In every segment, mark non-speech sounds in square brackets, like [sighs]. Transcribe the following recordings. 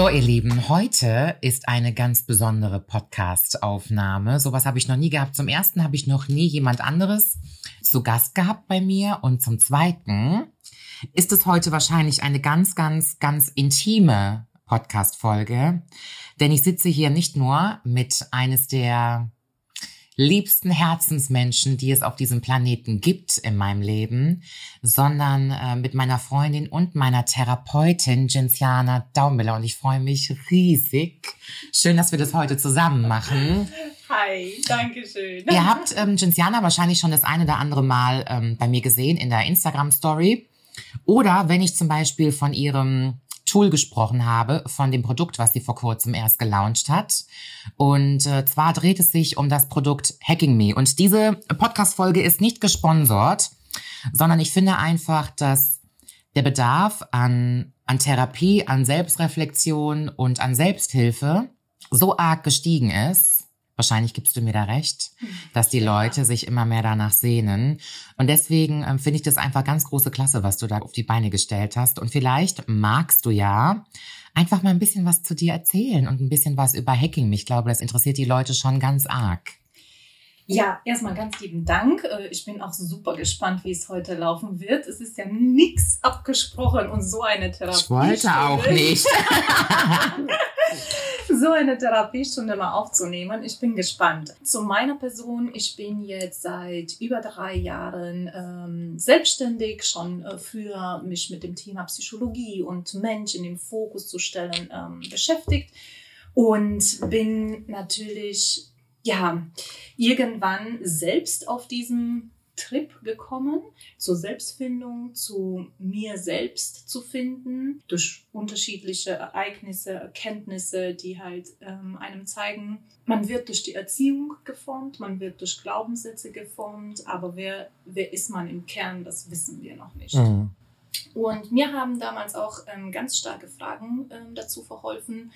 So, ihr Lieben, heute ist eine ganz besondere Podcast-Aufnahme. Sowas habe ich noch nie gehabt. Zum ersten habe ich noch nie jemand anderes zu Gast gehabt bei mir. Und zum zweiten ist es heute wahrscheinlich eine ganz, ganz, ganz intime Podcast-Folge. Denn ich sitze hier nicht nur mit eines der liebsten Herzensmenschen, die es auf diesem Planeten gibt in meinem Leben, sondern äh, mit meiner Freundin und meiner Therapeutin Gensiana Daumiller. Und ich freue mich riesig. Schön, dass wir das heute zusammen machen. Hi, danke schön. Ihr habt ähm, Gensiana wahrscheinlich schon das eine oder andere Mal ähm, bei mir gesehen in der Instagram-Story. Oder wenn ich zum Beispiel von ihrem Tool gesprochen habe, von dem Produkt, was sie vor kurzem erst gelauncht hat. Und äh, zwar dreht es sich um das Produkt Hacking Me. Und diese Podcast-Folge ist nicht gesponsert, sondern ich finde einfach, dass der Bedarf an, an Therapie, an Selbstreflexion und an Selbsthilfe so arg gestiegen ist, Wahrscheinlich gibst du mir da recht, [laughs] dass die Leute sich immer mehr danach sehnen. Und deswegen ähm, finde ich das einfach ganz große Klasse, was du da auf die Beine gestellt hast. Und vielleicht magst du ja einfach mal ein bisschen was zu dir erzählen und ein bisschen was über Hacking. Ich glaube, das interessiert die Leute schon ganz arg. Ja, erstmal ganz lieben Dank. Äh, ich bin auch super gespannt, wie es heute laufen wird. Es ist ja nichts abgesprochen und so eine Therapie. Ich wollte auch nicht. [laughs] so eine Therapiestunde mal aufzunehmen. Ich bin gespannt. Zu meiner Person, ich bin jetzt seit über drei Jahren ähm, selbstständig, schon äh, für mich mit dem Thema Psychologie und Mensch in den Fokus zu stellen ähm, beschäftigt und bin natürlich ja irgendwann selbst auf diesem Trip gekommen, zur Selbstfindung, zu mir selbst zu finden, durch unterschiedliche Ereignisse, Erkenntnisse, die halt ähm, einem zeigen, man wird durch die Erziehung geformt, man wird durch Glaubenssätze geformt, aber wer, wer ist man im Kern, das wissen wir noch nicht. Mhm. Und mir haben damals auch ähm, ganz starke Fragen ähm, dazu verholfen,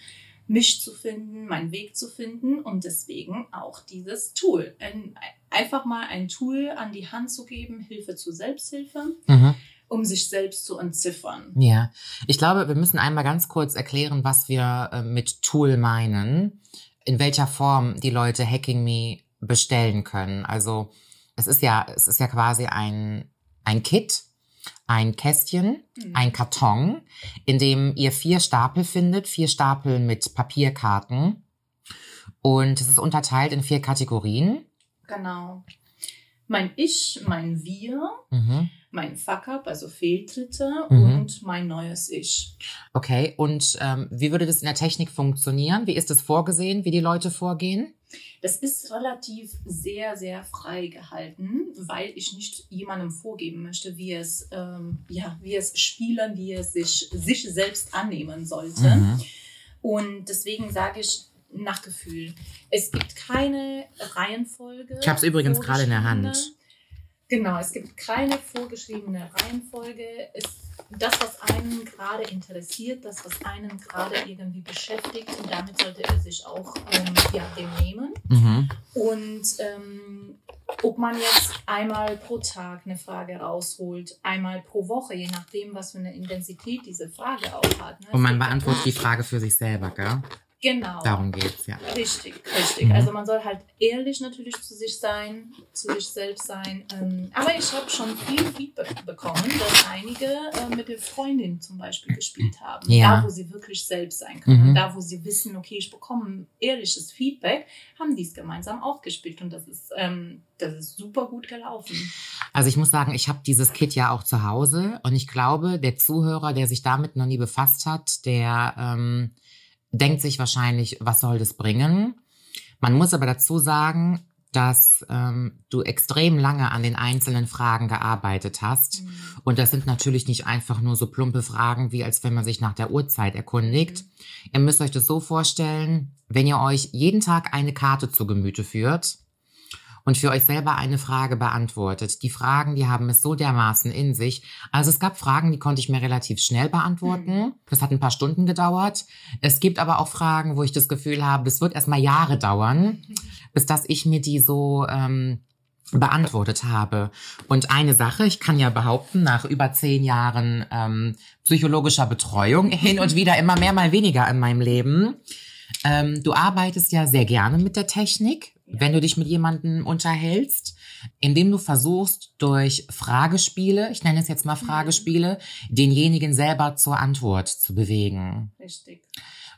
mich zu finden, meinen Weg zu finden und deswegen auch dieses Tool. Ein, einfach mal ein Tool an die Hand zu geben, Hilfe zur Selbsthilfe. Mhm. um sich selbst zu entziffern. Ja, ich glaube, wir müssen einmal ganz kurz erklären, was wir äh, mit Tool meinen, in welcher Form die Leute Hacking Me bestellen können. Also es ist ja, es ist ja quasi ein, ein Kit, ein Kästchen, mhm. ein Karton, in dem ihr vier Stapel findet, vier Stapel mit Papierkarten. Und es ist unterteilt in vier Kategorien. Genau. Mein Ich, mein Wir, mhm. mein Fuck-up, also Fehltritte mhm. und mein neues Ich. Okay, und ähm, wie würde das in der Technik funktionieren? Wie ist es vorgesehen, wie die Leute vorgehen? Das ist relativ sehr, sehr frei gehalten, weil ich nicht jemandem vorgeben möchte, wie es, ähm, ja, wie es spielen, wie es sich, sich selbst annehmen sollte. Mhm. Und deswegen sage ich nach Gefühl. Es gibt keine Reihenfolge. Ich habe es übrigens gerade in der Hand. Genau, es gibt keine vorgeschriebene Reihenfolge. Es das, was einen gerade interessiert, das, was einen gerade irgendwie beschäftigt und damit sollte er sich auch ähm, ja, dem nehmen. Mhm. Und ähm, ob man jetzt einmal pro Tag eine Frage rausholt, einmal pro Woche, je nachdem, was für eine Intensität diese Frage auch hat. Ne? Und man beantwortet die Frage für sich selber, gell? Genau. Darum geht's, ja. Richtig, richtig. Mhm. Also man soll halt ehrlich natürlich zu sich sein, zu sich selbst sein. Ähm, aber ich habe schon viel Feedback bekommen, dass einige äh, mit der Freundin zum Beispiel gespielt haben. Ja. Da, wo sie wirklich selbst sein können. Mhm. Da, wo sie wissen, okay, ich bekomme ehrliches Feedback, haben die es gemeinsam auch gespielt. Und das ist, ähm, das ist super gut gelaufen. Also ich muss sagen, ich habe dieses Kit ja auch zu Hause. Und ich glaube, der Zuhörer, der sich damit noch nie befasst hat, der... Ähm, denkt sich wahrscheinlich, was soll das bringen? Man muss aber dazu sagen, dass ähm, du extrem lange an den einzelnen Fragen gearbeitet hast. Mhm. Und das sind natürlich nicht einfach nur so plumpe Fragen, wie als wenn man sich nach der Uhrzeit erkundigt. Mhm. Ihr müsst euch das so vorstellen, wenn ihr euch jeden Tag eine Karte zu Gemüte führt, und für euch selber eine Frage beantwortet. Die Fragen, die haben es so dermaßen in sich. Also es gab Fragen, die konnte ich mir relativ schnell beantworten. Mhm. Das hat ein paar Stunden gedauert. Es gibt aber auch Fragen, wo ich das Gefühl habe, das wird erstmal Jahre dauern, bis dass ich mir die so ähm, beantwortet habe. Und eine Sache, ich kann ja behaupten, nach über zehn Jahren ähm, psychologischer Betreuung, [laughs] hin und wieder immer mehr, mal weniger in meinem Leben, ähm, du arbeitest ja sehr gerne mit der Technik, wenn du dich mit jemandem unterhältst, indem du versuchst, durch Fragespiele, ich nenne es jetzt mal Fragespiele, denjenigen selber zur Antwort zu bewegen. Richtig.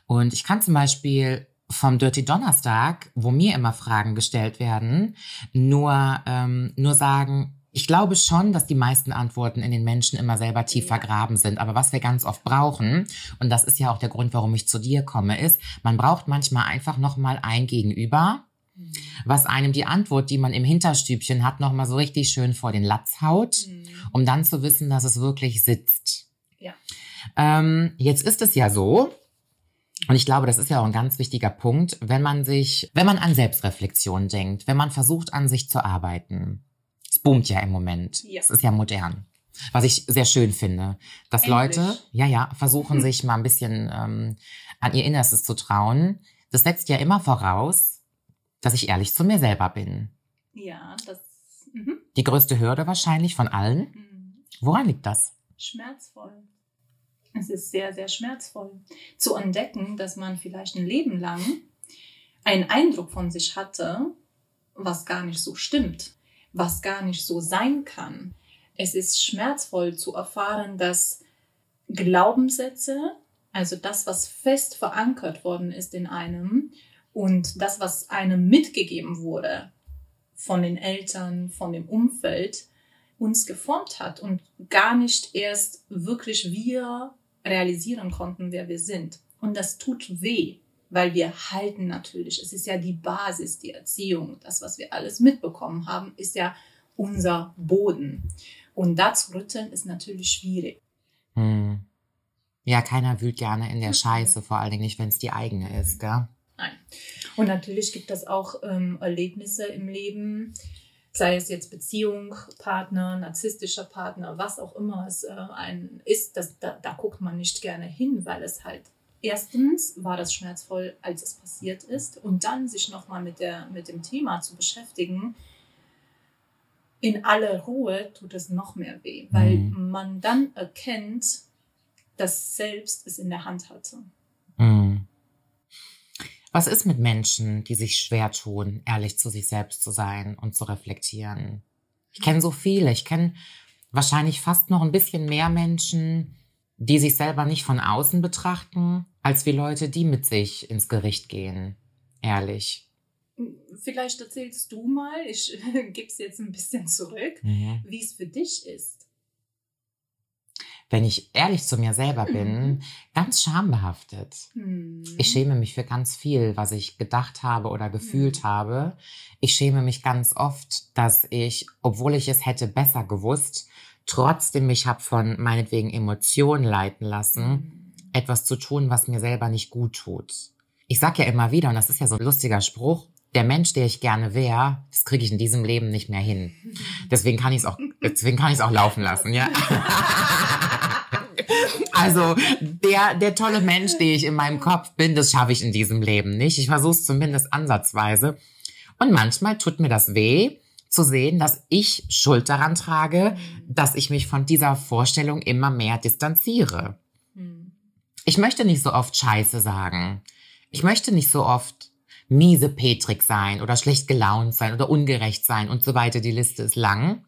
Und ich kann zum Beispiel vom Dirty Donnerstag, wo mir immer Fragen gestellt werden, nur, ähm, nur sagen, ich glaube schon, dass die meisten Antworten in den Menschen immer selber tief vergraben sind. Aber was wir ganz oft brauchen, und das ist ja auch der Grund, warum ich zu dir komme, ist, man braucht manchmal einfach nochmal ein Gegenüber, mhm. Was einem die Antwort, die man im Hinterstübchen hat, nochmal so richtig schön vor den Latz haut, mhm. um dann zu wissen, dass es wirklich sitzt. Ja. Ähm, jetzt ist es ja so, und ich glaube, das ist ja auch ein ganz wichtiger Punkt, wenn man sich, wenn man an Selbstreflexion denkt, wenn man versucht, an sich zu arbeiten. Es boomt ja im Moment. Ja. Es ist ja modern. Was ich sehr schön finde, dass Endlich. Leute, ja, ja, versuchen [laughs] sich mal ein bisschen ähm, an ihr Innerstes zu trauen. Das setzt ja immer voraus, dass ich ehrlich zu mir selber bin. Ja, das. Mhm. Die größte Hürde wahrscheinlich von allen. Mhm. Woran liegt das? Schmerzvoll. Es ist sehr, sehr schmerzvoll zu entdecken, dass man vielleicht ein Leben lang einen Eindruck von sich hatte, was gar nicht so stimmt, was gar nicht so sein kann. Es ist schmerzvoll zu erfahren, dass Glaubenssätze, also das, was fest verankert worden ist in einem und das, was einem mitgegeben wurde von den Eltern, von dem Umfeld, uns geformt hat und gar nicht erst wirklich wir realisieren konnten, wer wir sind. Und das tut weh, weil wir halten natürlich. Es ist ja die Basis, die Erziehung. Das, was wir alles mitbekommen haben, ist ja unser Boden. Und da zu rütteln ist natürlich schwierig. Hm. Ja, keiner wühlt gerne in der Scheiße, vor allen Dingen nicht, wenn es die eigene ist, gell? Nein. Und natürlich gibt es auch ähm, Erlebnisse im Leben, sei es jetzt Beziehung, Partner, narzisstischer Partner, was auch immer es äh, ein ist, das, da, da guckt man nicht gerne hin, weil es halt erstens war das schmerzvoll, als es passiert ist und dann sich nochmal mit, mit dem Thema zu beschäftigen, in aller Ruhe tut es noch mehr weh, weil mhm. man dann erkennt, dass selbst es in der Hand hatte. Was ist mit Menschen, die sich schwer tun, ehrlich zu sich selbst zu sein und zu reflektieren? Ich kenne so viele. Ich kenne wahrscheinlich fast noch ein bisschen mehr Menschen, die sich selber nicht von außen betrachten, als wie Leute, die mit sich ins Gericht gehen. Ehrlich. Vielleicht erzählst du mal, ich [laughs] gebe es jetzt ein bisschen zurück, mhm. wie es für dich ist wenn ich ehrlich zu mir selber bin, mhm. ganz schambehaftet. Mhm. Ich schäme mich für ganz viel, was ich gedacht habe oder gefühlt mhm. habe. Ich schäme mich ganz oft, dass ich, obwohl ich es hätte besser gewusst, trotzdem mich habe von meinetwegen Emotionen leiten lassen, mhm. etwas zu tun, was mir selber nicht gut tut. Ich sag ja immer wieder, und das ist ja so ein lustiger Spruch, der Mensch, der ich gerne wäre, das kriege ich in diesem Leben nicht mehr hin. [laughs] Deswegen kann ich es auch, deswegen kann ich es auch laufen lassen, ja. [laughs] Also der, der tolle Mensch, der ich in meinem Kopf bin, das schaffe ich in diesem Leben nicht. Ich versuche es zumindest ansatzweise. Und manchmal tut mir das weh, zu sehen, dass ich Schuld daran trage, dass ich mich von dieser Vorstellung immer mehr distanziere. Ich möchte nicht so oft Scheiße sagen. Ich möchte nicht so oft miese Petrik sein oder schlecht gelaunt sein oder ungerecht sein und so weiter. Die Liste ist lang.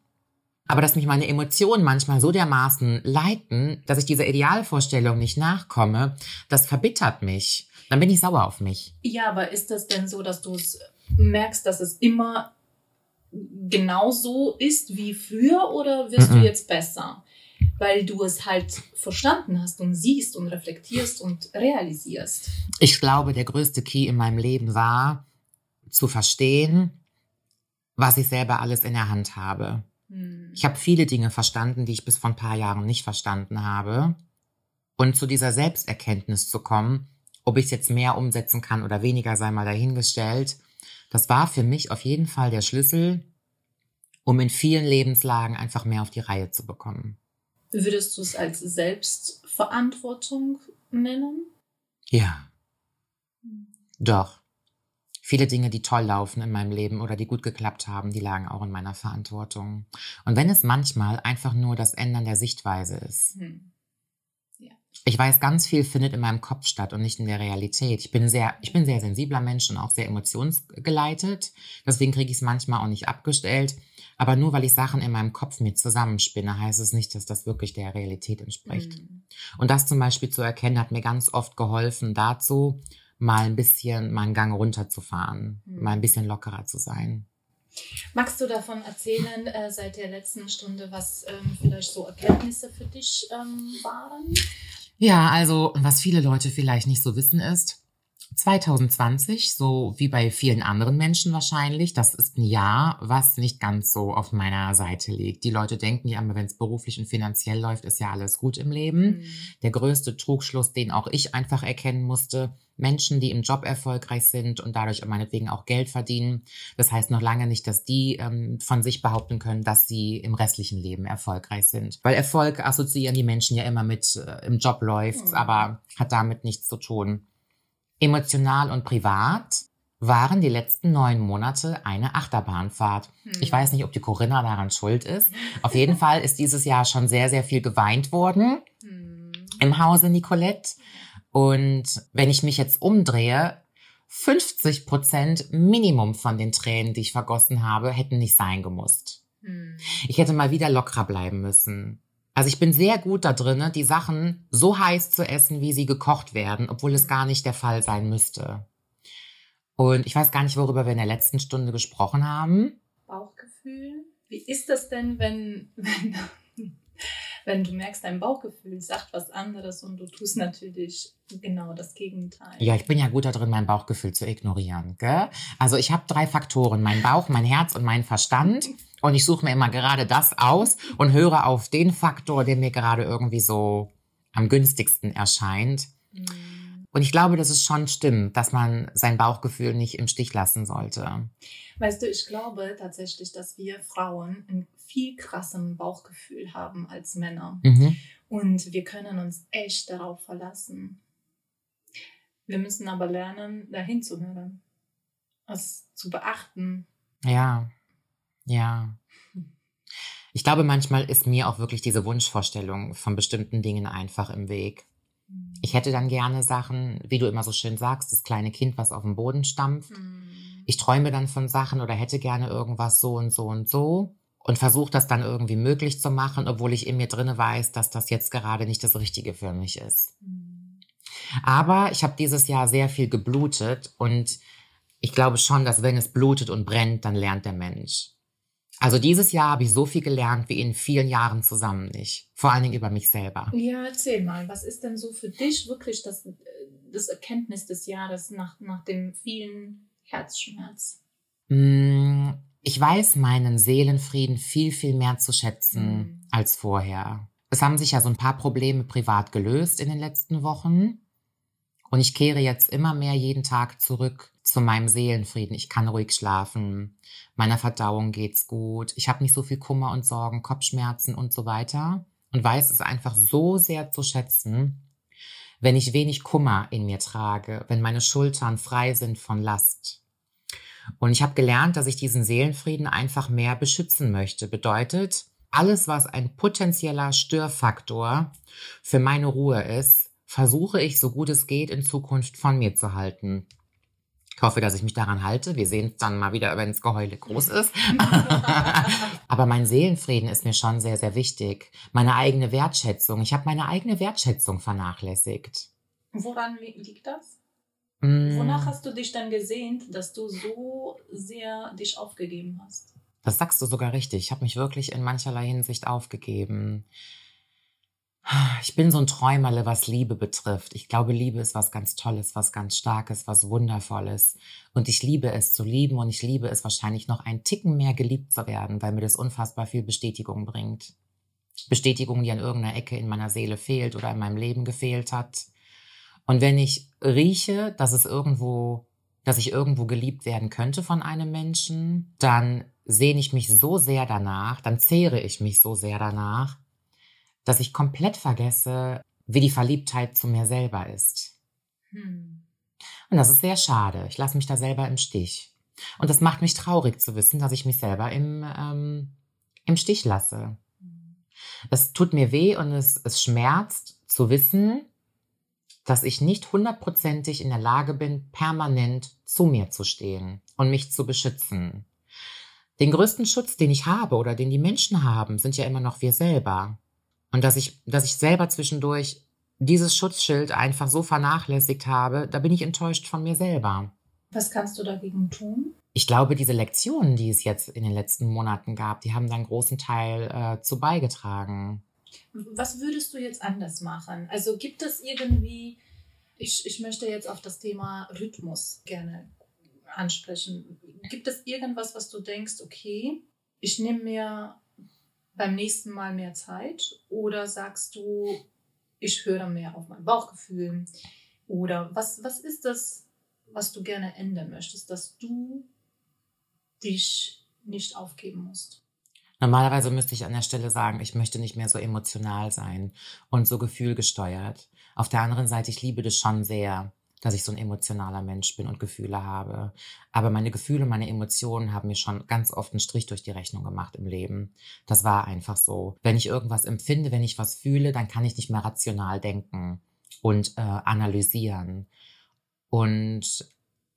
Aber dass mich meine Emotionen manchmal so dermaßen leiten, dass ich dieser Idealvorstellung nicht nachkomme, das verbittert mich. Dann bin ich sauer auf mich. Ja, aber ist das denn so, dass du es merkst, dass es immer genauso ist wie früher oder wirst mm -mm. du jetzt besser? Weil du es halt verstanden hast und siehst und reflektierst und realisierst. Ich glaube, der größte Key in meinem Leben war, zu verstehen, was ich selber alles in der Hand habe. Hm. Ich habe viele Dinge verstanden, die ich bis vor ein paar Jahren nicht verstanden habe. Und zu dieser Selbsterkenntnis zu kommen, ob ich es jetzt mehr umsetzen kann oder weniger, sei mal dahingestellt, das war für mich auf jeden Fall der Schlüssel, um in vielen Lebenslagen einfach mehr auf die Reihe zu bekommen. Würdest du es als Selbstverantwortung nennen? Ja. Hm. Doch. Viele Dinge, die toll laufen in meinem Leben oder die gut geklappt haben, die lagen auch in meiner Verantwortung. Und wenn es manchmal einfach nur das Ändern der Sichtweise ist. Hm. Ja. Ich weiß, ganz viel findet in meinem Kopf statt und nicht in der Realität. Ich bin sehr, ich bin sehr sensibler Mensch und auch sehr emotionsgeleitet. Deswegen kriege ich es manchmal auch nicht abgestellt. Aber nur weil ich Sachen in meinem Kopf mir zusammenspinne, heißt es nicht, dass das wirklich der Realität entspricht. Mhm. Und das zum Beispiel zu erkennen, hat mir ganz oft geholfen dazu, mal ein bisschen, mal einen Gang runterzufahren, mhm. mal ein bisschen lockerer zu sein. Magst du davon erzählen, äh, seit der letzten Stunde, was ähm, vielleicht so Erkenntnisse für dich ähm, waren? Ja, also was viele Leute vielleicht nicht so wissen ist, 2020, so wie bei vielen anderen Menschen wahrscheinlich, das ist ein Jahr, was nicht ganz so auf meiner Seite liegt. Die Leute denken ja immer, wenn es beruflich und finanziell läuft, ist ja alles gut im Leben. Mhm. Der größte Trugschluss, den auch ich einfach erkennen musste, Menschen, die im Job erfolgreich sind und dadurch meinetwegen auch Geld verdienen. Das heißt noch lange nicht, dass die ähm, von sich behaupten können, dass sie im restlichen Leben erfolgreich sind. Weil Erfolg assoziieren die Menschen ja immer mit äh, im Job läuft, mhm. aber hat damit nichts zu tun. Emotional und privat waren die letzten neun Monate eine Achterbahnfahrt. Hm. Ich weiß nicht, ob die Corinna daran schuld ist. [laughs] Auf jeden Fall ist dieses Jahr schon sehr, sehr viel geweint worden hm. im Hause Nicolette. Und wenn ich mich jetzt umdrehe, 50 Prozent Minimum von den Tränen, die ich vergossen habe, hätten nicht sein gemusst. Hm. Ich hätte mal wieder lockerer bleiben müssen. Also ich bin sehr gut da drin, die Sachen so heiß zu essen, wie sie gekocht werden, obwohl es gar nicht der Fall sein müsste. Und ich weiß gar nicht, worüber wir in der letzten Stunde gesprochen haben. Bauchgefühl. Wie ist das denn, wenn, wenn, wenn du merkst, dein Bauchgefühl sagt was anderes und du tust natürlich genau das Gegenteil? Ja, ich bin ja gut da drin, mein Bauchgefühl zu ignorieren. Gell? Also ich habe drei Faktoren, mein Bauch, mein Herz und mein Verstand. Und ich suche mir immer gerade das aus und höre auf den Faktor, der mir gerade irgendwie so am günstigsten erscheint. Mhm. Und ich glaube, dass es schon stimmt, dass man sein Bauchgefühl nicht im Stich lassen sollte. Weißt du, ich glaube tatsächlich, dass wir Frauen ein viel krasses Bauchgefühl haben als Männer. Mhm. Und wir können uns echt darauf verlassen. Wir müssen aber lernen, dahin zu hören, es zu beachten. Ja. Ja. Ich glaube, manchmal ist mir auch wirklich diese Wunschvorstellung von bestimmten Dingen einfach im Weg. Ich hätte dann gerne Sachen, wie du immer so schön sagst, das kleine Kind, was auf dem Boden stampft. Mhm. Ich träume dann von Sachen oder hätte gerne irgendwas so und so und so und versuche das dann irgendwie möglich zu machen, obwohl ich in mir drinne weiß, dass das jetzt gerade nicht das Richtige für mich ist. Mhm. Aber ich habe dieses Jahr sehr viel geblutet und ich glaube schon, dass wenn es blutet und brennt, dann lernt der Mensch. Also dieses Jahr habe ich so viel gelernt wie in vielen Jahren zusammen nicht. Vor allen Dingen über mich selber. Ja, erzähl mal, was ist denn so für dich wirklich das, das Erkenntnis des Jahres nach, nach dem vielen Herzschmerz? Mm, ich weiß meinen Seelenfrieden viel, viel mehr zu schätzen mhm. als vorher. Es haben sich ja so ein paar Probleme privat gelöst in den letzten Wochen. Und ich kehre jetzt immer mehr jeden Tag zurück zu meinem Seelenfrieden. Ich kann ruhig schlafen. Meiner Verdauung geht's gut. Ich habe nicht so viel Kummer und Sorgen, Kopfschmerzen und so weiter. Und weiß es einfach so sehr zu schätzen, wenn ich wenig Kummer in mir trage, wenn meine Schultern frei sind von Last. Und ich habe gelernt, dass ich diesen Seelenfrieden einfach mehr beschützen möchte. Bedeutet, alles, was ein potenzieller Störfaktor für meine Ruhe ist, versuche ich so gut es geht in Zukunft von mir zu halten. Ich hoffe, dass ich mich daran halte. Wir sehen es dann mal wieder, wenn das Geheule groß ist. [laughs] Aber mein Seelenfrieden ist mir schon sehr, sehr wichtig. Meine eigene Wertschätzung. Ich habe meine eigene Wertschätzung vernachlässigt. Woran liegt das? Mm. Wonach hast du dich dann gesehnt, dass du so sehr dich aufgegeben hast? Das sagst du sogar richtig. Ich habe mich wirklich in mancherlei Hinsicht aufgegeben. Ich bin so ein Träumerle, was Liebe betrifft. Ich glaube, Liebe ist was ganz Tolles, was ganz Starkes, was Wundervolles. Und ich liebe es zu lieben und ich liebe es wahrscheinlich noch ein Ticken mehr geliebt zu werden, weil mir das unfassbar viel Bestätigung bringt. Bestätigung, die an irgendeiner Ecke in meiner Seele fehlt oder in meinem Leben gefehlt hat. Und wenn ich rieche, dass es irgendwo, dass ich irgendwo geliebt werden könnte von einem Menschen, dann sehne ich mich so sehr danach, dann zehre ich mich so sehr danach, dass ich komplett vergesse, wie die Verliebtheit zu mir selber ist. Hm. Und das ist sehr schade. Ich lasse mich da selber im Stich. Und das macht mich traurig zu wissen, dass ich mich selber im, ähm, im Stich lasse. Es tut mir weh und es, es schmerzt zu wissen, dass ich nicht hundertprozentig in der Lage bin, permanent zu mir zu stehen und mich zu beschützen. Den größten Schutz, den ich habe oder den die Menschen haben, sind ja immer noch wir selber. Und dass ich, dass ich selber zwischendurch dieses Schutzschild einfach so vernachlässigt habe, da bin ich enttäuscht von mir selber. Was kannst du dagegen tun? Ich glaube, diese Lektionen, die es jetzt in den letzten Monaten gab, die haben da einen großen Teil äh, zu beigetragen. Was würdest du jetzt anders machen? Also gibt es irgendwie, ich, ich möchte jetzt auf das Thema Rhythmus gerne ansprechen. Gibt es irgendwas, was du denkst, okay, ich nehme mir beim nächsten Mal mehr Zeit? Oder sagst du, ich höre mehr auf mein Bauchgefühl? Oder was, was ist das, was du gerne ändern möchtest, dass du dich nicht aufgeben musst? Normalerweise müsste ich an der Stelle sagen, ich möchte nicht mehr so emotional sein und so gefühlgesteuert. Auf der anderen Seite, ich liebe das schon sehr, dass ich so ein emotionaler Mensch bin und Gefühle habe. Aber meine Gefühle, meine Emotionen haben mir schon ganz oft einen Strich durch die Rechnung gemacht im Leben. Das war einfach so. Wenn ich irgendwas empfinde, wenn ich was fühle, dann kann ich nicht mehr rational denken und äh, analysieren. Und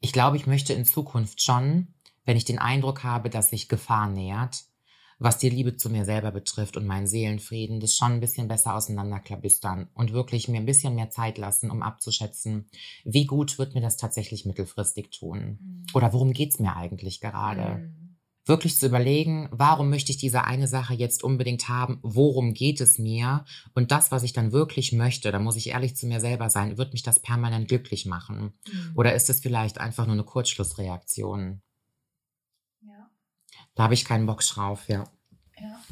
ich glaube, ich möchte in Zukunft schon, wenn ich den Eindruck habe, dass sich Gefahr nähert, was die Liebe zu mir selber betrifft und meinen Seelenfrieden, das schon ein bisschen besser auseinanderklabüstern und wirklich mir ein bisschen mehr Zeit lassen, um abzuschätzen, wie gut wird mir das tatsächlich mittelfristig tun? Mhm. Oder worum geht's mir eigentlich gerade? Mhm. Wirklich zu überlegen, warum möchte ich diese eine Sache jetzt unbedingt haben? Worum geht es mir? Und das, was ich dann wirklich möchte, da muss ich ehrlich zu mir selber sein, wird mich das permanent glücklich machen? Mhm. Oder ist es vielleicht einfach nur eine Kurzschlussreaktion? Da habe ich keinen Bock drauf, ja. Ja.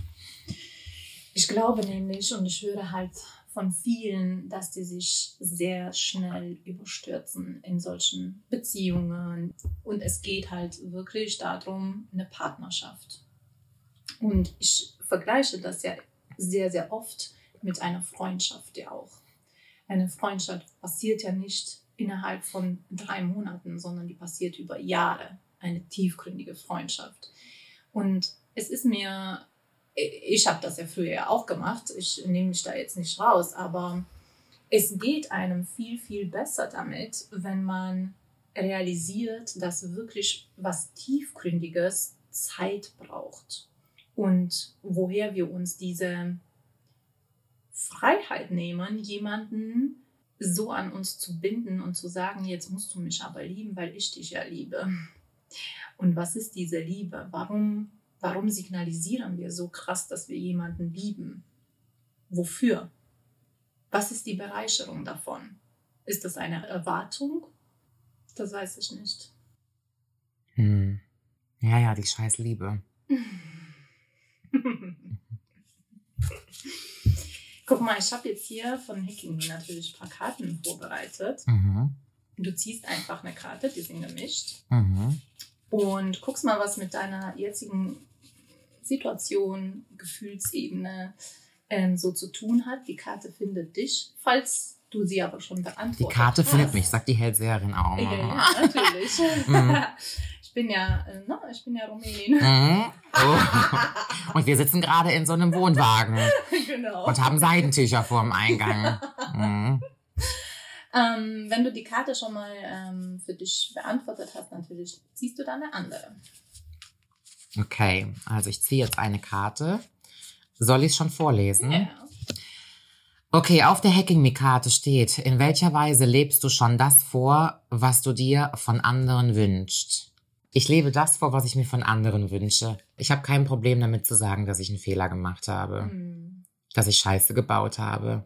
Ich glaube nämlich und ich höre halt von vielen, dass die sich sehr schnell überstürzen in solchen Beziehungen. Und es geht halt wirklich darum, eine Partnerschaft. Und ich vergleiche das ja sehr, sehr oft mit einer Freundschaft ja auch. Eine Freundschaft passiert ja nicht innerhalb von drei Monaten, sondern die passiert über Jahre. Eine tiefgründige Freundschaft. Und es ist mir, ich habe das ja früher auch gemacht, ich nehme mich da jetzt nicht raus, aber es geht einem viel, viel besser damit, wenn man realisiert, dass wirklich was Tiefgründiges Zeit braucht und woher wir uns diese Freiheit nehmen, jemanden so an uns zu binden und zu sagen, jetzt musst du mich aber lieben, weil ich dich ja liebe. Und was ist diese Liebe? Warum, warum signalisieren wir so krass, dass wir jemanden lieben? Wofür? Was ist die Bereicherung davon? Ist das eine Erwartung? Das weiß ich nicht. Hm. Ja, ja, die scheiß Liebe. [laughs] Guck mal, ich habe jetzt hier von Hacking natürlich ein paar Karten vorbereitet. Mhm. Du ziehst einfach eine Karte, die sind gemischt. Mhm und guckst mal, was mit deiner jetzigen Situation, Gefühlsebene ähm, so zu tun hat. Die Karte findet dich, falls du sie aber schon beantwortet Die Karte hast. findet mich, sagt die Hellseherin auch. Ja, ja natürlich. Mhm. [laughs] ich bin ja, äh, ne, ich bin ja Rumänin. Mhm. Oh. Und wir sitzen gerade in so einem Wohnwagen. [laughs] Genau. Und haben Seidentücher vor dem Eingang. [laughs] Mhm. Ähm, wenn du die Karte schon mal ähm, für dich beantwortet hast, natürlich ziehst du dann eine andere. Okay, also ich ziehe jetzt eine Karte. Soll ich es schon vorlesen? Ja. Okay, auf der Hacking Me Karte steht, in welcher Weise lebst du schon das vor, was du dir von anderen wünschst? Ich lebe das vor, was ich mir von anderen wünsche. Ich habe kein Problem damit zu sagen, dass ich einen Fehler gemacht habe, mhm. dass ich Scheiße gebaut habe,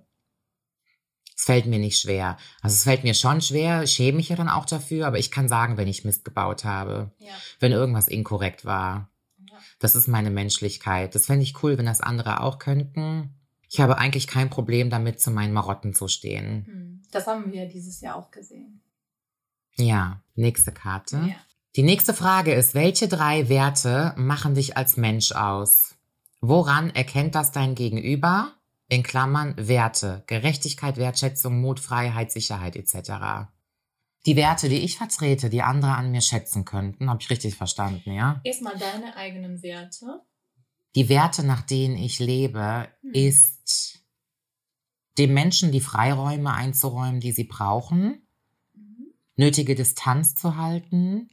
es fällt mir nicht schwer. Also es fällt mir schon schwer, schäme mich ja dann auch dafür, aber ich kann sagen, wenn ich Mist gebaut habe, ja. wenn irgendwas inkorrekt war. Ja. Das ist meine Menschlichkeit. Das fände ich cool, wenn das andere auch könnten. Ich habe eigentlich kein Problem damit, zu meinen Marotten zu stehen. Hm. Das haben wir dieses Jahr auch gesehen. Ja, nächste Karte. Ja. Die nächste Frage ist, welche drei Werte machen dich als Mensch aus? Woran erkennt das dein Gegenüber? In Klammern Werte, Gerechtigkeit, Wertschätzung, Mut, Freiheit, Sicherheit etc. Die Werte, die ich vertrete, die andere an mir schätzen könnten, habe ich richtig verstanden, ja? Erstmal deine eigenen Werte. Die Werte, nach denen ich lebe, Hm. ist dem Menschen die Freiräume einzuräumen, die sie brauchen, Mhm. nötige Distanz zu halten.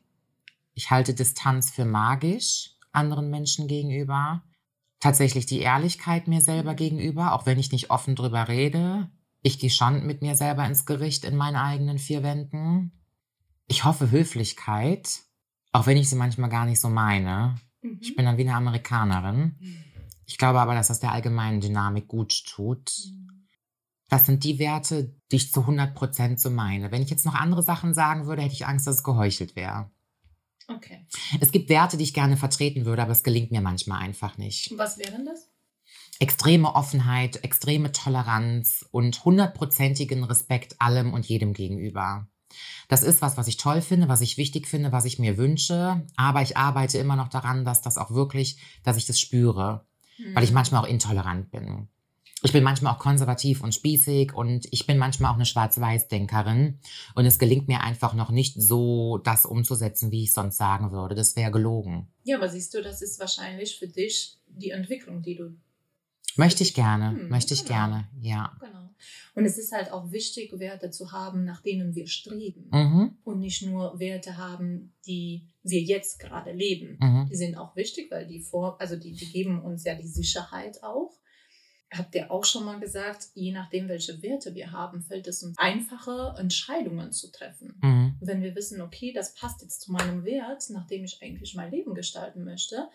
Ich halte Distanz für magisch anderen Menschen gegenüber. Tatsächlich die Ehrlichkeit mir selber gegenüber, auch wenn ich nicht offen drüber rede. Ich gehe schon mit mir selber ins Gericht in meinen eigenen vier Wänden. Ich hoffe Höflichkeit, auch wenn ich sie manchmal gar nicht so meine. Mhm. Ich bin dann wie eine Amerikanerin. Ich glaube aber, dass das der allgemeinen Dynamik gut tut. Das sind die Werte, die ich zu 100% so meine. Wenn ich jetzt noch andere Sachen sagen würde, hätte ich Angst, dass es geheuchelt wäre. Okay. Es gibt Werte, die ich gerne vertreten würde, aber es gelingt mir manchmal einfach nicht. Was wären das? Extreme Offenheit, extreme Toleranz und hundertprozentigen Respekt allem und jedem gegenüber. Das ist was, was ich toll finde, was ich wichtig finde, was ich mir wünsche. Aber ich arbeite immer noch daran, dass das auch wirklich, dass ich das spüre. Weil ich manchmal auch intolerant bin. Ich bin manchmal auch konservativ und spießig und ich bin manchmal auch eine Schwarz-Weiß-Denkerin. Und es gelingt mir einfach noch nicht so, das umzusetzen, wie ich sonst sagen würde. Das wäre gelogen. Ja, aber siehst du, das ist wahrscheinlich für dich die Entwicklung, die du. Möchte ich gerne, Hm, möchte ich genau. gerne, ja. Genau. Und es ist halt auch wichtig, Werte zu haben, nach denen wir streben. Mhm, Und nicht nur Werte haben, die wir jetzt gerade leben. mhm, Die sind auch wichtig, weil die vor, also die, die geben uns ja die Sicherheit auch. Habt ihr auch schon mal gesagt, je nachdem, welche Werte wir haben, fällt es uns einfacher, Entscheidungen zu treffen. mhm, Wenn wir wissen, okay, das passt jetzt zu meinem Wert, nachdem ich eigentlich mein Leben gestalten möchte,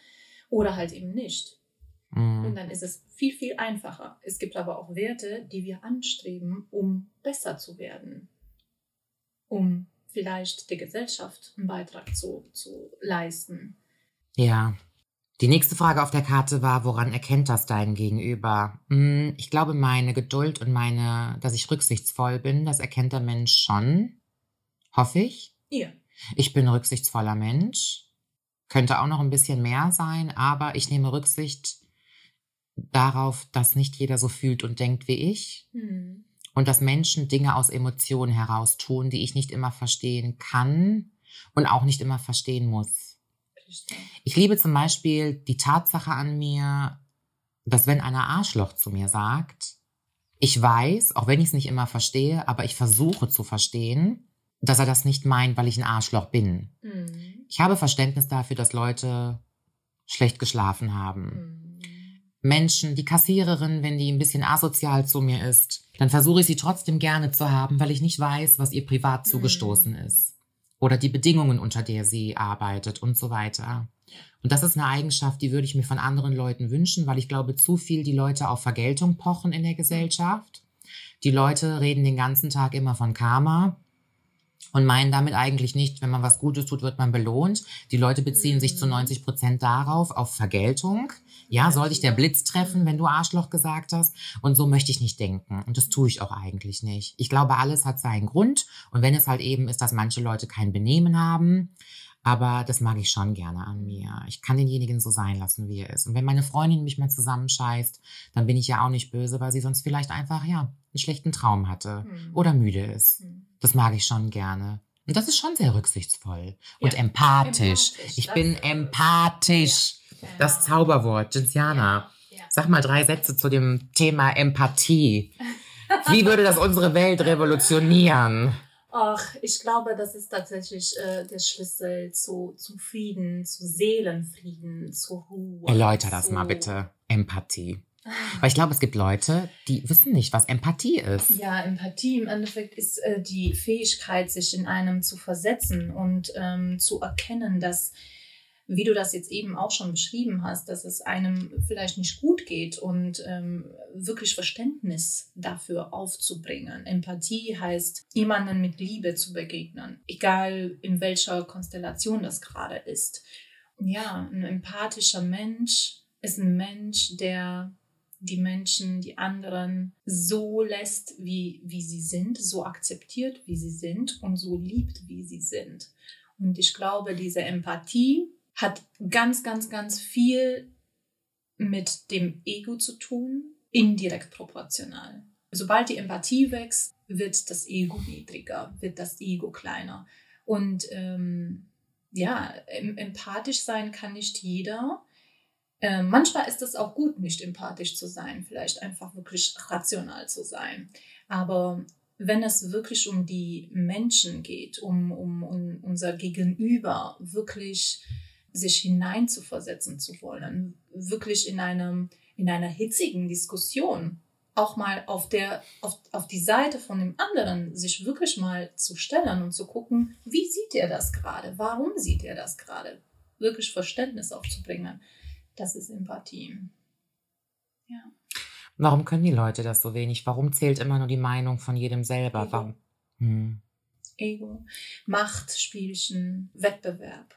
oder halt eben nicht. Und mhm. dann ist es viel, viel einfacher. Es gibt aber auch Werte, die wir anstreben, um besser zu werden. Um vielleicht der Gesellschaft einen Beitrag zu, zu leisten. Ja. Die nächste Frage auf der Karte war, woran erkennt das dein Gegenüber? Hm, Ich glaube, meine Geduld und meine, dass ich rücksichtsvoll bin, das erkennt der Mensch schon. Hoffe ich. Ja. Ich bin ein rücksichtsvoller Mensch. Könnte auch noch ein bisschen mehr sein, aber ich nehme Rücksicht darauf, dass nicht jeder so fühlt und denkt wie ich. Hm. Und dass Menschen Dinge aus Emotionen heraus tun, die ich nicht immer verstehen kann und auch nicht immer verstehen muss. Ich liebe zum Beispiel die Tatsache an mir, dass wenn einer Arschloch zu mir sagt, ich weiß, auch wenn ich es nicht immer verstehe, aber ich versuche zu verstehen, dass er das nicht meint, weil ich ein Arschloch bin. Hm. Ich habe Verständnis dafür, dass Leute schlecht geschlafen haben. Hm. Menschen, die Kassiererin, wenn die ein bisschen asozial zu mir ist, dann versuche ich sie trotzdem gerne zu haben, weil ich nicht weiß, was ihr privat Hm. zugestoßen ist. Oder die Bedingungen, unter der sie arbeitet und so weiter. Und das ist eine Eigenschaft, die würde ich mir von anderen Leuten wünschen, weil ich glaube, zu viel die Leute auf Vergeltung pochen in der Gesellschaft. Die Leute reden den ganzen Tag immer von Karma und meinen damit eigentlich nicht, wenn man was Gutes tut, wird man belohnt. Die Leute beziehen sich zu 90 Prozent darauf, auf Vergeltung. Ja, soll dich der Blitz treffen, wenn du Arschloch gesagt hast? Und so möchte ich nicht denken. Und das tue ich auch eigentlich nicht. Ich glaube, alles hat seinen Grund. Und wenn es halt eben ist, dass manche Leute kein Benehmen haben, aber das mag ich schon gerne an mir. Ich kann denjenigen so sein lassen, wie er ist. Und wenn meine Freundin mich mal zusammenscheißt, dann bin ich ja auch nicht böse, weil sie sonst vielleicht einfach, ja, einen schlechten Traum hatte Hm. oder müde ist. Hm. Das mag ich schon gerne. Und das ist schon sehr rücksichtsvoll und Ja, empathisch. empathisch, Ich das bin empathisch. Ja. Das Zauberwort, Gensiana. Ja. Sag mal drei Sätze zu dem Thema Empathie. [laughs] Wie würde das unsere Welt revolutionieren? Ach, ich glaube, das ist tatsächlich äh, der Schlüssel zu, zu Frieden, zu Seelenfrieden, zur Ruhe. Erläuter das zu- mal bitte. Empathie. [laughs] Weil ich glaube, es gibt Leute, die wissen nicht, was Empathie ist. Ja, Empathie im Endeffekt ist äh, die Fähigkeit, sich in einem zu versetzen und ähm, zu erkennen, dass, wie du das jetzt eben auch schon beschrieben hast, dass es einem vielleicht nicht gut geht und ähm, wirklich Verständnis dafür aufzubringen. Empathie heißt, jemandem mit Liebe zu begegnen, egal in welcher Konstellation das gerade ist. Ja, ein empathischer Mensch ist ein Mensch, der die Menschen, die anderen so lässt, wie, wie sie sind, so akzeptiert, wie sie sind und so liebt, wie sie sind. Und ich glaube, diese Empathie hat ganz, ganz, ganz viel mit dem Ego zu tun, indirekt proportional. Sobald die Empathie wächst, wird das Ego niedriger, wird das Ego kleiner. Und ähm, ja, empathisch sein kann nicht jeder. Äh, manchmal ist es auch gut, nicht empathisch zu sein, vielleicht einfach wirklich rational zu sein. Aber wenn es wirklich um die Menschen geht, um, um, um unser Gegenüber wirklich sich hineinzuversetzen zu wollen, wirklich in einem in einer hitzigen Diskussion auch mal auf, der, auf, auf die Seite von dem anderen sich wirklich mal zu stellen und zu gucken, wie sieht er das gerade? Warum sieht er das gerade? Wirklich Verständnis aufzubringen. Das ist Empathie. Ja. Warum können die Leute das so wenig? Warum zählt immer nur die Meinung von jedem selber? Ego. Warum? Hm. Ego, Machtspielchen, Wettbewerb,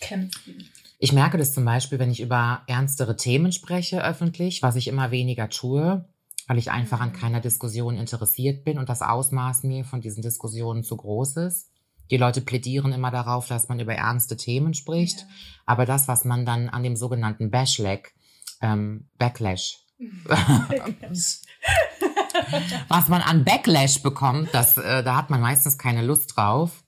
Kämpfen. Ich merke das zum Beispiel, wenn ich über ernstere Themen spreche öffentlich, was ich immer weniger tue, weil ich einfach an mhm. keiner Diskussion interessiert bin und das Ausmaß mir von diesen Diskussionen zu groß ist. Die Leute plädieren immer darauf, dass man über ernste Themen spricht, ja. aber das, was man dann an dem sogenannten Backlash, ähm, Backlash, [laughs] was man an Backlash bekommt, das, äh, da hat man meistens keine Lust drauf.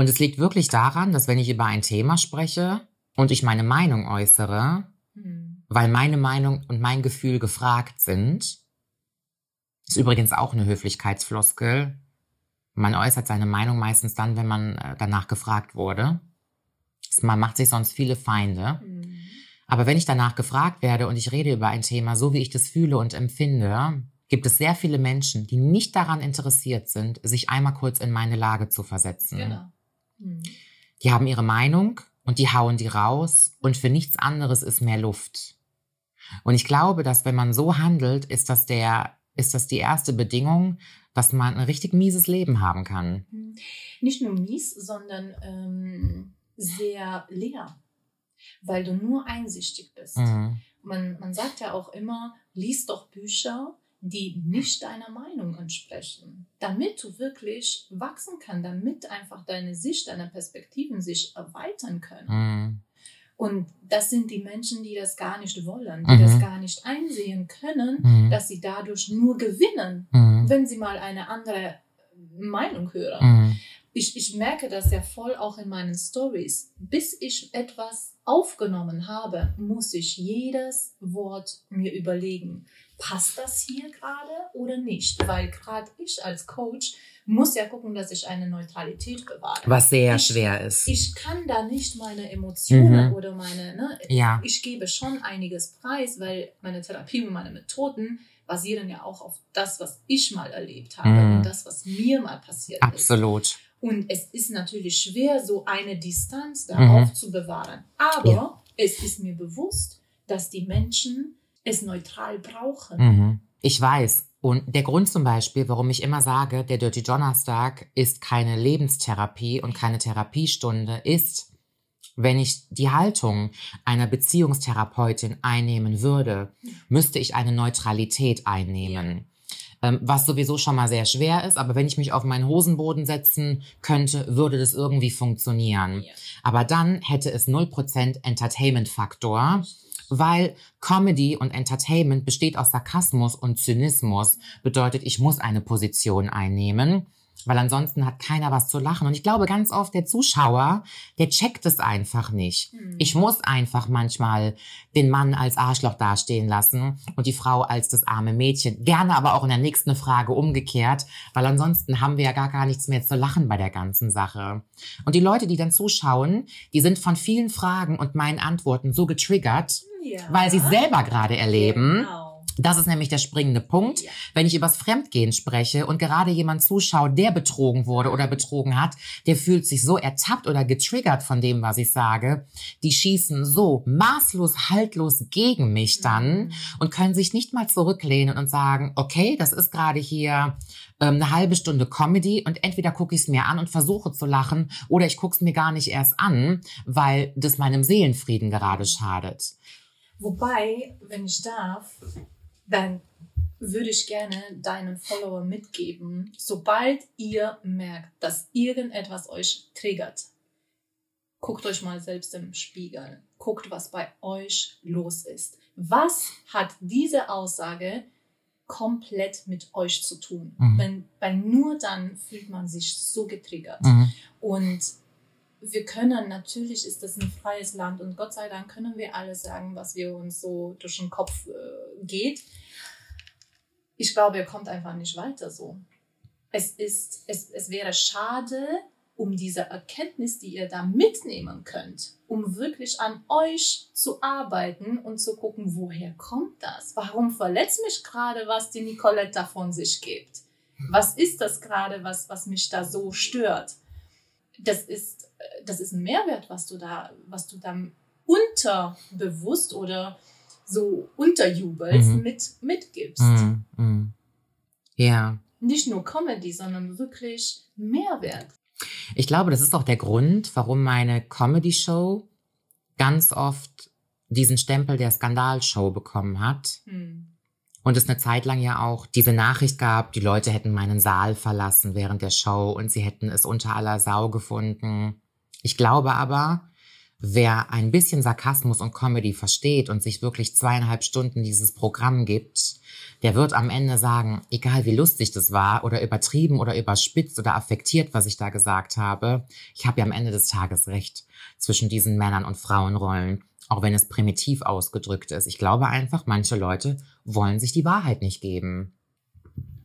Und es liegt wirklich daran, dass wenn ich über ein Thema spreche und ich meine Meinung äußere, mhm. weil meine Meinung und mein Gefühl gefragt sind, ist übrigens auch eine Höflichkeitsfloskel. Man äußert seine Meinung meistens dann, wenn man äh, danach gefragt wurde. Man macht sich sonst viele Feinde. Mhm. Aber wenn ich danach gefragt werde und ich rede über ein Thema, so wie ich das fühle und empfinde, gibt es sehr viele Menschen, die nicht daran interessiert sind, sich einmal kurz in meine Lage zu versetzen. Genau. Mhm. Die haben ihre Meinung und die hauen die raus und für nichts anderes ist mehr Luft. Und ich glaube, dass wenn man so handelt, ist das der ist das die erste Bedingung, dass man ein richtig mieses Leben haben kann. Mhm. Nicht nur mies, sondern ähm, sehr leer, weil du nur einsichtig bist. Mhm. Man, man sagt ja auch immer, lies doch Bücher, die nicht deiner Meinung entsprechen, damit du wirklich wachsen kannst, damit einfach deine Sicht, deine Perspektiven sich erweitern können. Mhm. Und das sind die Menschen, die das gar nicht wollen, die mhm. das gar nicht einsehen können, mhm. dass sie dadurch nur gewinnen, mhm. wenn sie mal eine andere Meinung hören. Mhm. Ich, ich merke das ja voll auch in meinen Stories. Bis ich etwas aufgenommen habe, muss ich jedes Wort mir überlegen. Passt das hier gerade oder nicht? Weil gerade ich als Coach muss ja gucken, dass ich eine Neutralität bewahre. Was sehr ich, schwer ist. Ich kann da nicht meine Emotionen mhm. oder meine, ne, ja. ich gebe schon einiges preis, weil meine Therapie und meine Methoden basieren ja auch auf das, was ich mal erlebt habe mhm. und das, was mir mal passiert Absolut. ist. Absolut. Und es ist natürlich schwer, so eine Distanz da mhm. aufzubewahren. Aber ja. es ist mir bewusst, dass die Menschen es neutral brauchen. Mhm. Ich weiß. Und der Grund zum Beispiel, warum ich immer sage, der Dirty Donnerstag ist keine Lebenstherapie und keine Therapiestunde, ist, wenn ich die Haltung einer Beziehungstherapeutin einnehmen würde, müsste ich eine Neutralität einnehmen. Ähm, was sowieso schon mal sehr schwer ist, aber wenn ich mich auf meinen Hosenboden setzen könnte, würde das irgendwie funktionieren. Aber dann hätte es 0% Entertainment-Faktor weil Comedy und Entertainment besteht aus Sarkasmus und Zynismus. Bedeutet, ich muss eine Position einnehmen, weil ansonsten hat keiner was zu lachen. Und ich glaube ganz oft, der Zuschauer, der checkt es einfach nicht. Hm. Ich muss einfach manchmal den Mann als Arschloch dastehen lassen und die Frau als das arme Mädchen. Gerne aber auch in der nächsten Frage umgekehrt, weil ansonsten haben wir ja gar, gar nichts mehr zu lachen bei der ganzen Sache. Und die Leute, die dann zuschauen, die sind von vielen Fragen und meinen Antworten so getriggert, ja. weil sie selber gerade erleben. Genau. Das ist nämlich der springende Punkt. Ja. Wenn ich übers Fremdgehen spreche und gerade jemand zuschaut, der betrogen wurde oder betrogen hat, der fühlt sich so ertappt oder getriggert von dem, was ich sage. Die schießen so maßlos, haltlos gegen mich dann mhm. und können sich nicht mal zurücklehnen und sagen, okay, das ist gerade hier ähm, eine halbe Stunde Comedy und entweder gucke ich es mir an und versuche zu lachen oder ich gucke es mir gar nicht erst an, weil das meinem Seelenfrieden gerade schadet. Wobei, wenn ich darf, dann würde ich gerne deinen Follower mitgeben, sobald ihr merkt, dass irgendetwas euch triggert, guckt euch mal selbst im Spiegel, guckt, was bei euch los ist. Was hat diese Aussage komplett mit euch zu tun. Mhm. Wenn, weil nur dann fühlt man sich so getriggert. Mhm. Und wir können, natürlich ist das ein freies Land und Gott sei Dank können wir alles sagen, was wir uns so durch den Kopf äh, geht. Ich glaube, ihr kommt einfach nicht weiter so. Es ist, es, es wäre schade, um diese Erkenntnis, die ihr da mitnehmen könnt, um wirklich an euch zu arbeiten und zu gucken, woher kommt das? Warum verletzt mich gerade, was die Nicolette da von sich gibt? Was ist das gerade, was, was mich da so stört? Das ist, das ist ein Mehrwert, was du da, was du da unterbewusst oder so unterjubelst, Mhm. mit, mitgibst. Mhm. Mhm. Ja. Nicht nur Comedy, sondern wirklich Mehrwert. Ich glaube, das ist auch der Grund, warum meine Comedy-Show ganz oft diesen Stempel der Skandalshow bekommen hat. Hm. Und es eine Zeit lang ja auch diese Nachricht gab, die Leute hätten meinen Saal verlassen während der Show und sie hätten es unter aller Sau gefunden. Ich glaube aber, wer ein bisschen Sarkasmus und Comedy versteht und sich wirklich zweieinhalb Stunden dieses Programm gibt, der wird am Ende sagen, egal wie lustig das war oder übertrieben oder überspitzt oder affektiert, was ich da gesagt habe, ich habe ja am Ende des Tages recht zwischen diesen Männern- und Frauenrollen, auch wenn es primitiv ausgedrückt ist. Ich glaube einfach, manche Leute wollen sich die Wahrheit nicht geben.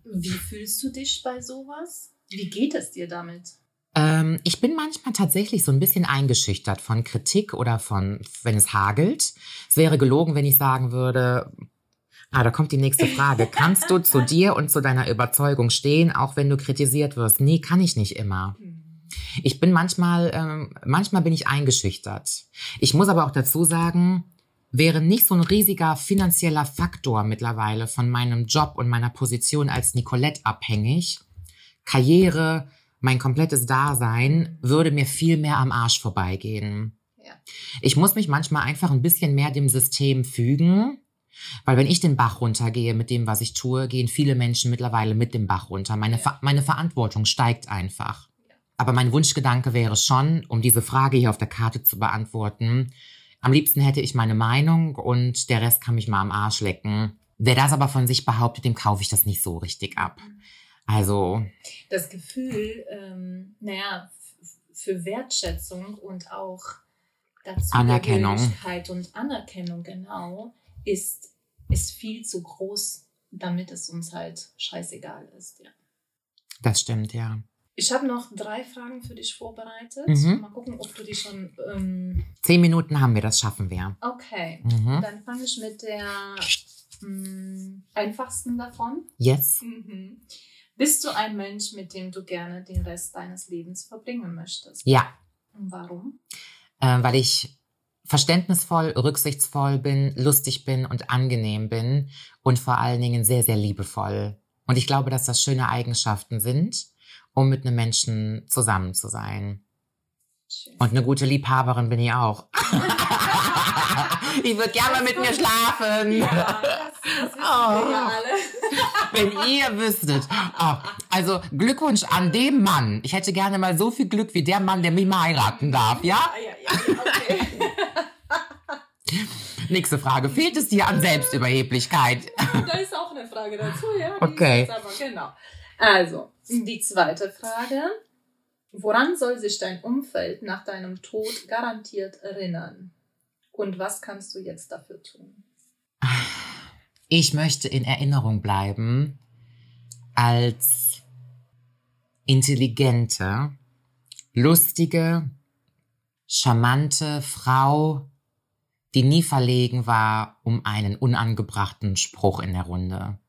Wie fühlst du dich bei sowas? Wie geht es dir damit? Ähm, ich bin manchmal tatsächlich so ein bisschen eingeschüchtert von Kritik oder von, wenn es hagelt. Es wäre gelogen, wenn ich sagen würde, ah, da kommt die nächste Frage. Kannst du zu dir und zu deiner Überzeugung stehen, auch wenn du kritisiert wirst? Nee, kann ich nicht immer. Ich bin manchmal, ähm, manchmal bin ich eingeschüchtert. Ich muss aber auch dazu sagen, wäre nicht so ein riesiger finanzieller Faktor mittlerweile von meinem Job und meiner Position als Nicolette abhängig, Karriere, mein komplettes Dasein würde mir viel mehr am Arsch vorbeigehen. Ja. Ich muss mich manchmal einfach ein bisschen mehr dem System fügen, weil wenn ich den Bach runtergehe mit dem, was ich tue, gehen viele Menschen mittlerweile mit dem Bach runter. Meine. Ver meine Verantwortung steigt einfach. Aber mein Wunschgedanke wäre schon, um diese Frage hier auf der Karte zu beantworten, am liebsten hätte ich meine Meinung und der Rest kann mich mal am Arsch lecken. Wer das aber von sich behauptet, dem kaufe ich das nicht so richtig ab. Also, Das Gefühl, ähm, naja, für Wertschätzung und auch dazu Anerkennung. und Anerkennung, genau, ist, ist viel zu groß, damit es uns halt scheißegal ist. Ja. das stimmt, ja. Ich habe noch drei Fragen für dich vorbereitet. Mhm. Mal gucken, ob du die schon. Ähm, Zehn Minuten haben wir, das schaffen wir. okay, Mhm. dann fange ich mit der mh, einfachsten davon. Yes. Mhm. Bist du ein Mensch, mit dem du gerne den Rest deines Lebens verbringen möchtest? Ja, Und warum? äh, weil ich verständnisvoll, rücksichtsvoll bin, lustig bin und angenehm bin und vor allen Dingen sehr, sehr liebevoll. Und ich glaube, dass das schöne Eigenschaften sind, um mit einem Menschen zusammen zu sein. Schön. Und eine gute Liebhaberin bin ich auch. [laughs] ich würde gerne mit mir schlafen. ja, das, das Oh. wir ja alle. Wenn ihr wüsstet. Oh, also Glückwunsch an den Mann. Ich hätte gerne mal so viel Glück wie der Mann, der mich mal heiraten darf, ja? Ja, ja, ja, okay. [laughs] Nächste Frage. Fehlt es dir an Selbstüberheblichkeit? da ist auch eine Frage dazu, ja? Okay. genau. Also, die zweite Frage. Woran soll sich dein Umfeld nach deinem Tod garantiert erinnern? Und was kannst du jetzt dafür tun? [sighs] Ich möchte in Erinnerung bleiben als intelligente, lustige, charmante Frau, die nie verlegen war um einen unangebrachten Spruch in der Runde.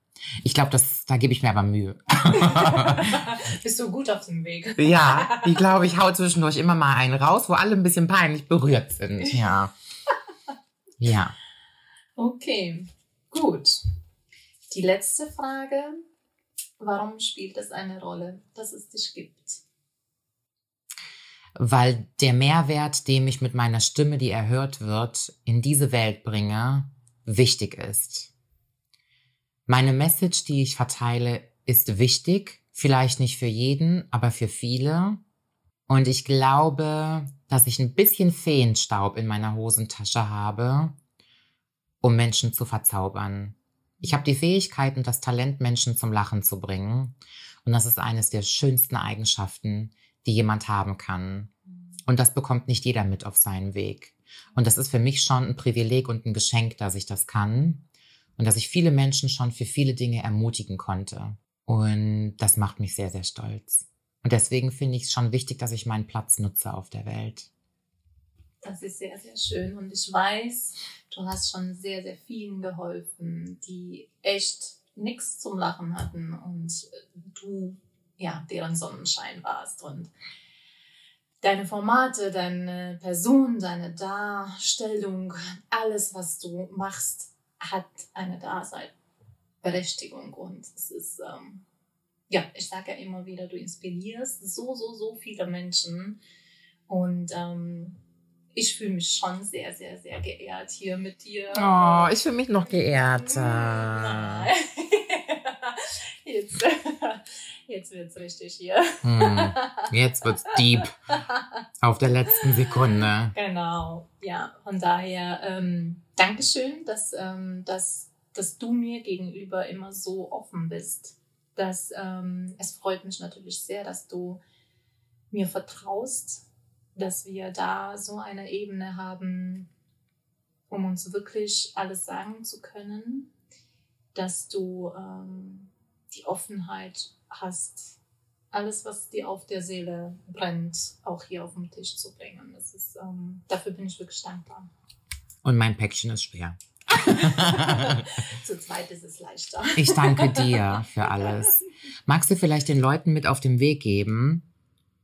Ich glaube, das, da gebe ich mir aber Mühe. [laughs] Bist du gut auf dem Weg? [laughs] Ja, ich glaube, ich hau zwischendurch immer mal einen raus, wo alle ein bisschen peinlich berührt sind. Ja. [laughs] Ja. Okay, gut. Die letzte Frage. Warum spielt es eine Rolle, dass es dich gibt? Weil der Mehrwert, den ich mit meiner Stimme, die erhört wird, in diese Welt bringe, wichtig ist. Meine Message, die ich verteile, ist wichtig. Vielleicht nicht für jeden, aber für viele. Und ich glaube, dass ich ein bisschen Feenstaub in meiner Hosentasche habe, um Menschen zu verzaubern. Ich habe die Fähigkeit und das Talent, Menschen zum Lachen zu bringen. Und das ist eines der schönsten Eigenschaften, die jemand haben kann. Und das bekommt nicht jeder mit auf seinen Weg. Und das ist für mich schon ein Privileg und ein Geschenk, dass ich das kann. Und dass ich viele Menschen schon für viele Dinge ermutigen konnte. Und das macht mich sehr, sehr stolz. Und deswegen finde ich es schon wichtig, dass ich meinen Platz nutze auf der Welt. Das ist sehr, sehr schön. Und ich weiß, du hast schon sehr, sehr vielen geholfen, die echt nichts zum Lachen hatten und du, ja, deren Sonnenschein warst. Und deine Formate, deine Person, deine Darstellung, alles, was du machst, hat eine Daseinberechtigung. Und es ist, ähm, ja, ich sage ja immer wieder, du inspirierst so, so, so viele Menschen. Und ähm, ich fühle mich schon sehr, sehr, sehr geehrt hier mit dir. Oh, ich fühle mich noch geehrter. [laughs] jetzt jetzt wird es richtig hier. Hm, jetzt wird's deep. Auf der letzten Sekunde. Genau, ja. Von daher, ähm, Dankeschön, dass, ähm, dass, dass du mir gegenüber immer so offen bist. Dass, ähm, es freut mich natürlich sehr, dass du mir vertraust dass wir da so eine Ebene haben, um uns wirklich alles sagen zu können, dass du ähm, die Offenheit hast, alles, was dir auf der Seele brennt, auch hier auf den Tisch zu bringen. Das ist, ähm, dafür bin ich wirklich dankbar. Und mein Päckchen ist schwer. [laughs] Zu zweit ist es leichter. Ich danke dir für alles. Magst du vielleicht den Leuten mit auf den Weg geben,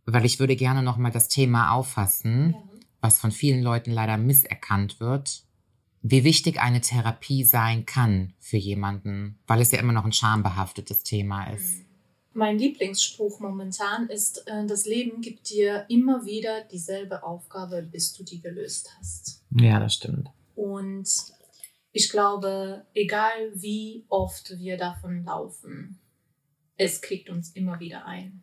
weil ich würde gerne nochmal das Thema auffassen, ja. was von vielen Leuten leider misserkannt wird, wie wichtig eine Therapie sein kann für jemanden, weil es ja immer noch ein schambehaftetes Thema ist. Mhm. Mein Lieblingsspruch momentan ist, äh, das Leben gibt dir immer wieder dieselbe Aufgabe, bis du die gelöst hast. Ja, das stimmt. Und ich glaube, egal wie oft wir davon laufen, es kriegt uns immer wieder ein.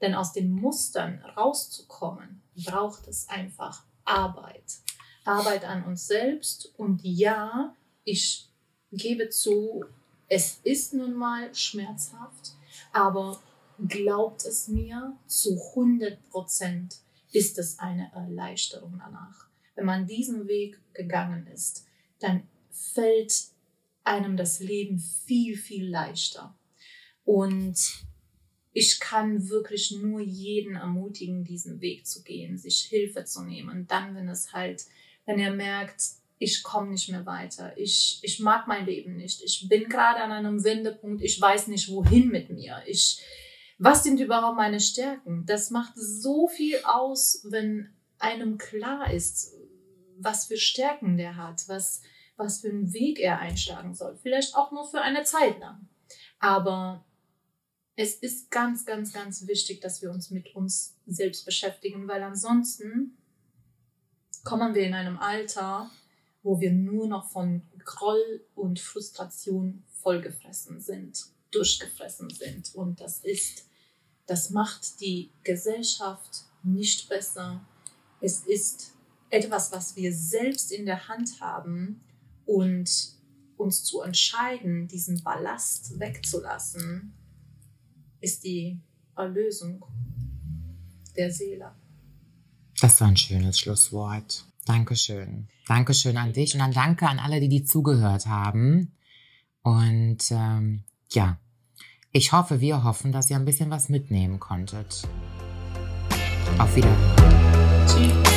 Denn aus den Mustern rauszukommen, braucht es einfach Arbeit. Arbeit an uns selbst. Und ja, ich gebe zu, es ist nun mal schmerzhaft, aber glaubt es mir, zu 100 Prozent ist es eine Erleichterung danach. Wenn man diesen Weg gegangen ist, dann fällt einem das Leben viel, viel leichter. Und ich kann wirklich nur jeden ermutigen, diesen Weg zu gehen, sich Hilfe zu nehmen. Und dann, wenn es halt, wenn er merkt, ich komme nicht mehr weiter, ich, ich mag mein Leben nicht, ich bin gerade an einem Wendepunkt, ich weiß nicht, wohin mit mir, ich, was sind überhaupt meine Stärken? Das macht so viel aus, wenn einem klar ist, was für Stärken der hat, was, was für einen Weg er einschlagen soll. Vielleicht auch nur für eine Zeit lang. Aber es ist ganz, ganz, ganz wichtig, dass wir uns mit uns selbst beschäftigen, weil ansonsten kommen wir in einem Alter, wo wir nur noch von Groll und Frustration vollgefressen sind, durchgefressen sind. Und das ist, das macht die Gesellschaft nicht besser. Es ist etwas, was wir selbst in der Hand haben und uns zu entscheiden, diesen Ballast wegzulassen ist die Erlösung der Seele. Das war ein schönes Schlusswort. Dankeschön. Dankeschön an dich und dann danke an alle, die die zugehört haben. Und ähm, ja, ich hoffe, wir hoffen, dass ihr ein bisschen was mitnehmen konntet. Auf Wiedersehen. Tschüss.